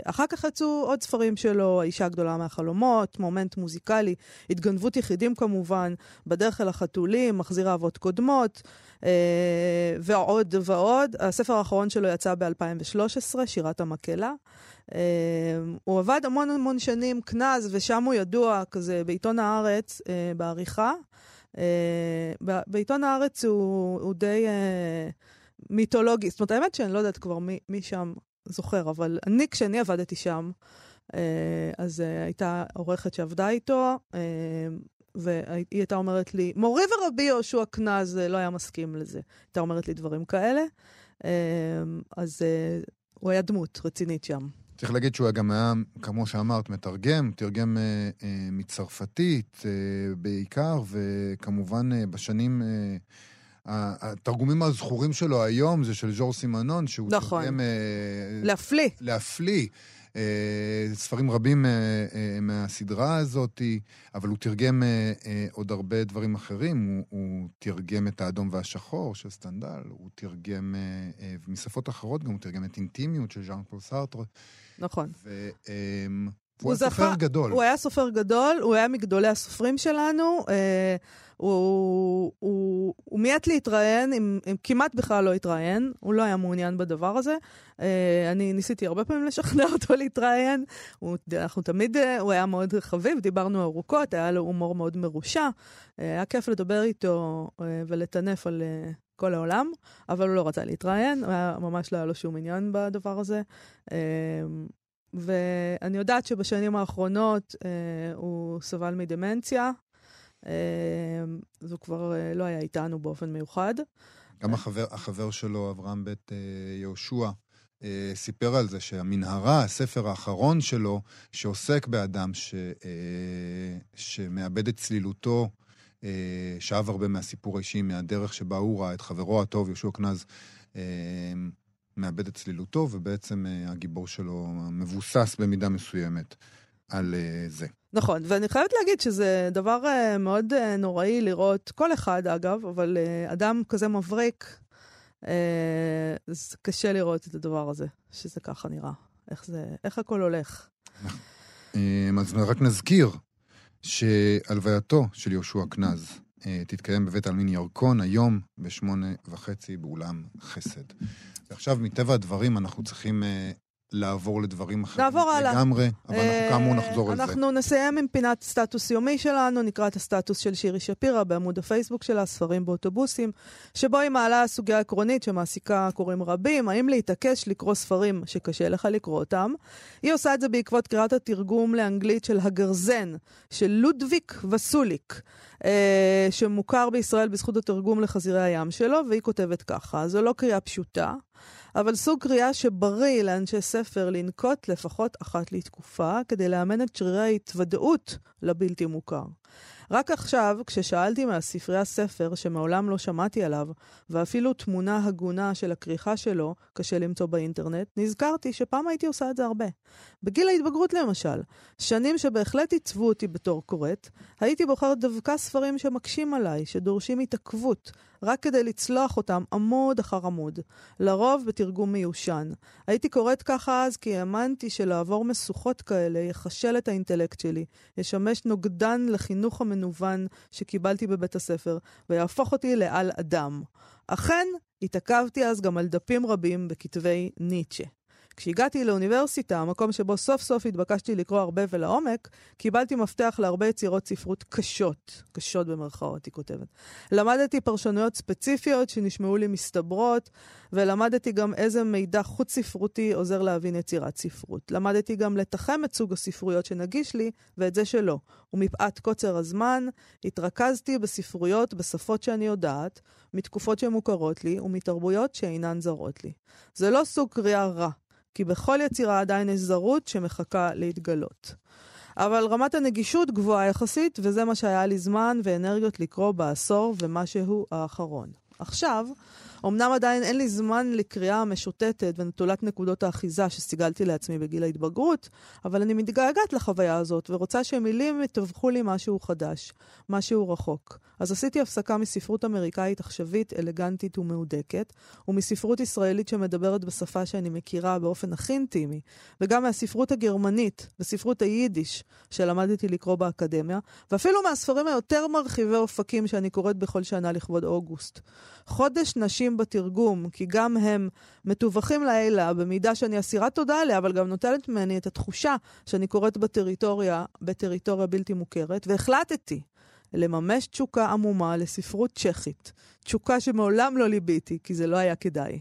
אחר כך יצאו עוד ספרים שלו, האישה הגדולה מהחלומות, מומנט מוזיקלי, התגנבות יחידים כמובן, בדרך אל החתולים, מחזיר אהבות קודמות, אה, ועוד ועוד. הספר האחרון שלו יצא ב-2013, שירת המקהלה. הוא עבד המון המון שנים קנז, ושם הוא ידוע כזה בעיתון הארץ, בעריכה. אה, בעיתון הארץ הוא, הוא די אה, מיתולוגי. זאת אומרת, האמת שאני לא יודעת כבר מי, מי שם זוכר, אבל אני, כשאני עבדתי שם, אה, אז אה, הייתה עורכת שעבדה איתו, אה, והיא הייתה אומרת לי, מורי ורבי יהושע קנז אה, לא היה מסכים לזה. הייתה אומרת לי דברים כאלה. אה, אז אה, הוא היה דמות רצינית שם. צריך להגיד שהוא גם היה, כמו שאמרת, מתרגם, תרגם אה, אה, מצרפתית אה, בעיקר, וכמובן אה, בשנים... אה, התרגומים הזכורים שלו היום זה של ז'ור סימנון, שהוא נכון. תרגם... אה, להפליא. להפליא. אה, ספרים רבים אה, מהסדרה הזאת, אבל הוא תרגם עוד הרבה דברים אחרים. הוא, הוא תרגם את האדום והשחור של סטנדל, הוא תרגם, ומשפות אחרות גם הוא תרגם את אינטימיות של ז'אן פול סארטר. נכון. וזה הוא היה סופר גדול. הוא היה סופר גדול, הוא היה מגדולי הסופרים שלנו. אה, הוא, הוא, הוא מיעט להתראיין, אם, אם כמעט בכלל לא התראיין, הוא לא היה מעוניין בדבר הזה. אה, אני ניסיתי הרבה פעמים לשכנע אותו להתראיין. הוא, אנחנו תמיד, אה, הוא היה מאוד חביב, דיברנו ארוכות, היה לו הומור מאוד מרושע. אה, היה כיף לדבר איתו אה, ולטנף על אה, כל העולם, אבל הוא לא רצה להתראיין, היה, ממש לא היה לו שום עניין בדבר הזה. אה, ואני יודעת שבשנים האחרונות אה, הוא סבל מדמנציה, אה, אז הוא כבר אה, לא היה איתנו באופן מיוחד. גם החבר, החבר שלו, אברהם בית אה, יהושע, סיפר על זה שהמנהרה, הספר האחרון שלו, שעוסק באדם ש, שמאבד את צלילותו, שאב הרבה מהסיפור האישי, מהדרך שבה הוא ראה את חברו הטוב, יהושע קנז, אה, מאבד את צלילותו, ובעצם אה, הגיבור שלו מבוסס במידה מסוימת על אה, זה. נכון, ואני חייבת להגיד שזה דבר מאוד נוראי לראות, כל אחד אגב, אבל אדם כזה מבריק, זה קשה לראות את הדבר הזה, שזה ככה נראה. איך זה, איך הכל הולך. אה, אז רק נזכיר שהלווייתו של יהושע קנז אה, תתקיים בבית העלמין ירקון היום בשמונה וחצי באולם חסד. ועכשיו, מטבע הדברים, אנחנו צריכים אה, לעבור לדברים אחרים נעבור הלאה. לגמרי, אבל אנחנו אה, כאמור נחזור על זה. אנחנו נסיים עם פינת סטטוס יומי שלנו, נקרא את הסטטוס של שירי שפירא בעמוד הפייסבוק שלה, ספרים באוטובוסים, שבו היא מעלה סוגיה עקרונית שמעסיקה קוראים רבים, האם להתעקש לקרוא ספרים שקשה לך לקרוא אותם. היא עושה את זה בעקבות קריאת התרגום לאנגלית של הגרזן, של לודוויק וסוליק. אה, שמוכר בישראל בזכות התרגום לחזירי הים שלו, והיא כותבת ככה, זו לא קריאה פשוטה, אבל סוג קריאה שבריא לאנשי ספר לנקוט לפחות אחת לתקופה, כדי לאמן את שרירי ההתוודעות לבלתי מוכר. רק עכשיו, כששאלתי מהספרייה ספר שמעולם לא שמעתי עליו, ואפילו תמונה הגונה של הכריכה שלו קשה למצוא באינטרנט, נזכרתי שפעם הייתי עושה את זה הרבה. בגיל ההתבגרות למשל, שנים שבהחלט עיצבו אותי בתור קוראת, הייתי בוחרת דווקא ספרים שמקשים עליי, שדורשים התעכבות, רק כדי לצלוח אותם עמוד אחר עמוד, לרוב בתרגום מיושן. הייתי קוראת ככה אז כי האמנתי שלעבור משוכות כאלה יחשל את האינטלקט שלי, ישמש נוגדן לחינוך המנוון שקיבלתי בבית הספר, ויהפוך אותי לעל אדם. אכן, התעכבתי אז גם על דפים רבים בכתבי ניטשה. כשהגעתי לאוניברסיטה, המקום שבו סוף סוף התבקשתי לקרוא הרבה ולעומק, קיבלתי מפתח להרבה יצירות ספרות קשות, קשות במרכאות, היא כותבת. למדתי פרשנויות ספציפיות שנשמעו לי מסתברות, ולמדתי גם איזה מידע חוץ-ספרותי עוזר להבין יצירת ספרות. למדתי גם לתחם את סוג הספרויות שנגיש לי, ואת זה שלא. ומפאת קוצר הזמן, התרכזתי בספרויות בשפות שאני יודעת, מתקופות שמוכרות לי, ומתרבויות שאינן זרות לי. זה לא סוג קריאה רע, כי בכל יצירה עדיין יש זרות שמחכה להתגלות. אבל רמת הנגישות גבוהה יחסית, וזה מה שהיה לי זמן ואנרגיות לקרוא בעשור ומשהו האחרון. עכשיו, אמנם עדיין אין לי זמן לקריאה משוטטת ונטולת נקודות האחיזה שסיגלתי לעצמי בגיל ההתבגרות, אבל אני מתגעגעת לחוויה הזאת ורוצה שמילים יתווכו לי משהו חדש, משהו רחוק. אז עשיתי הפסקה מספרות אמריקאית עכשווית, אלגנטית ומהודקת, ומספרות ישראלית שמדברת בשפה שאני מכירה באופן הכי אינטימי, וגם מהספרות הגרמנית וספרות היידיש שלמדתי לקרוא באקדמיה, ואפילו מהספרים היותר מרחיבי אופקים שאני קוראת בכל שנה לכבוד אוגוסט. חודש נשים בתרגום, כי גם הם מתווכים לעילה במידה שאני אסירת תודה עליה, אבל גם נוטלת ממני את התחושה שאני קוראת בטריטוריה, בטריטוריה בלתי מוכרת, והחלטתי לממש תשוקה עמומה לספרות צ'כית. תשוקה שמעולם לא ליביתי, כי זה לא היה כדאי.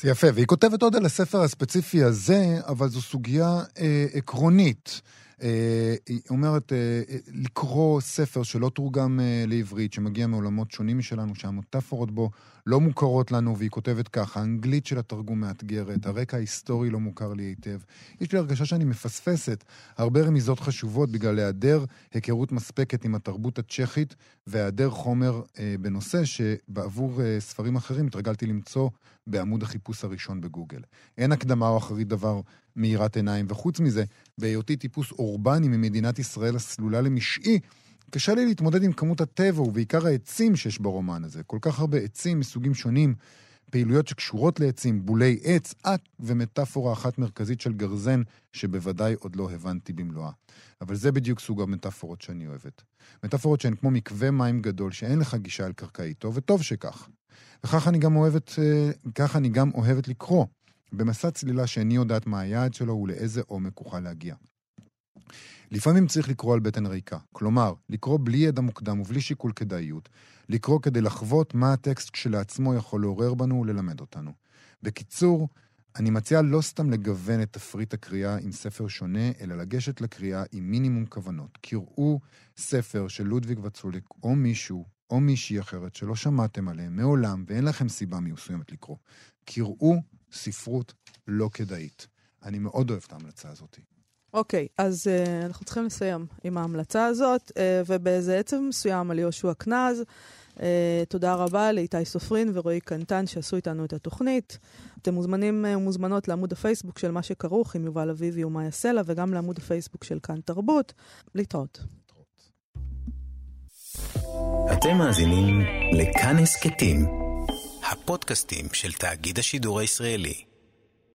זה יפה, והיא כותבת עוד על הספר הספציפי הזה, אבל זו סוגיה אה, עקרונית. אה, היא אומרת, אה, לקרוא ספר שלא תורגם אה, לעברית, שמגיע מעולמות שונים משלנו, שהמטאפורות בו לא מוכרות לנו, והיא כותבת ככה, האנגלית של התרגום מאתגרת, הרקע ההיסטורי לא מוכר לי היטב. יש לי הרגשה שאני מפספסת הרבה רמיזות חשובות בגלל היעדר היכרות מספקת עם התרבות הצ'כית והיעדר חומר אה, בנושא שבעבור אה, ספרים אחרים התרגלתי למצוא בעמוד החיפוש הראשון בגוגל. אין הקדמה או אחרית דבר מאירת עיניים, וחוץ מזה, בהיותי טיפוס אורבני ממדינת ישראל הסלולה למשעי, קשה לי להתמודד עם כמות הטבע ובעיקר העצים שיש ברומן הזה. כל כך הרבה עצים מסוגים שונים, פעילויות שקשורות לעצים, בולי עץ, את ומטאפורה אחת מרכזית של גרזן, שבוודאי עוד לא הבנתי במלואה. אבל זה בדיוק סוג המטאפורות שאני אוהבת. מטאפורות שהן כמו מקווה מים גדול שאין לך גישה אל קרקעיתו, וטוב שכך. וכך אני גם אוהבת, אה, כך אני גם אוהבת לקרוא, במסע צלילה שאיני יודעת מה היעד שלו ולאיזה עומק אוכל להגיע. לפעמים צריך לקרוא על בטן ריקה. כלומר, לקרוא בלי ידע מוקדם ובלי שיקול כדאיות. לקרוא כדי לחוות מה הטקסט כשלעצמו יכול לעורר בנו וללמד אותנו. בקיצור, אני מציע לא סתם לגוון את תפריט הקריאה עם ספר שונה, אלא לגשת לקריאה עם מינימום כוונות. קראו ספר של לודוויג וצוליק, או מישהו, או מישהי אחרת שלא שמעתם עליהם מעולם, ואין לכם סיבה מסוימת לקרוא. קראו ספרות לא כדאית. אני מאוד אוהב את ההמלצה הזאת. אוקיי, אז uh, אנחנו צריכים לסיים עם ההמלצה הזאת, uh, ובאיזה עצב מסוים על יהושע קנז. Uh, תודה רבה לאיתי סופרין ורועי קנטן שעשו איתנו את התוכנית. אתם מוזמנים ומוזמנות לעמוד הפייסבוק של מה שכרוך עם יובל אביבי ומאיה סלע, וגם לעמוד הפייסבוק של כאן תרבות. להתראות. אתם מאזינים לכאן הסכתים, הפודקאסטים של תאגיד השידור הישראלי.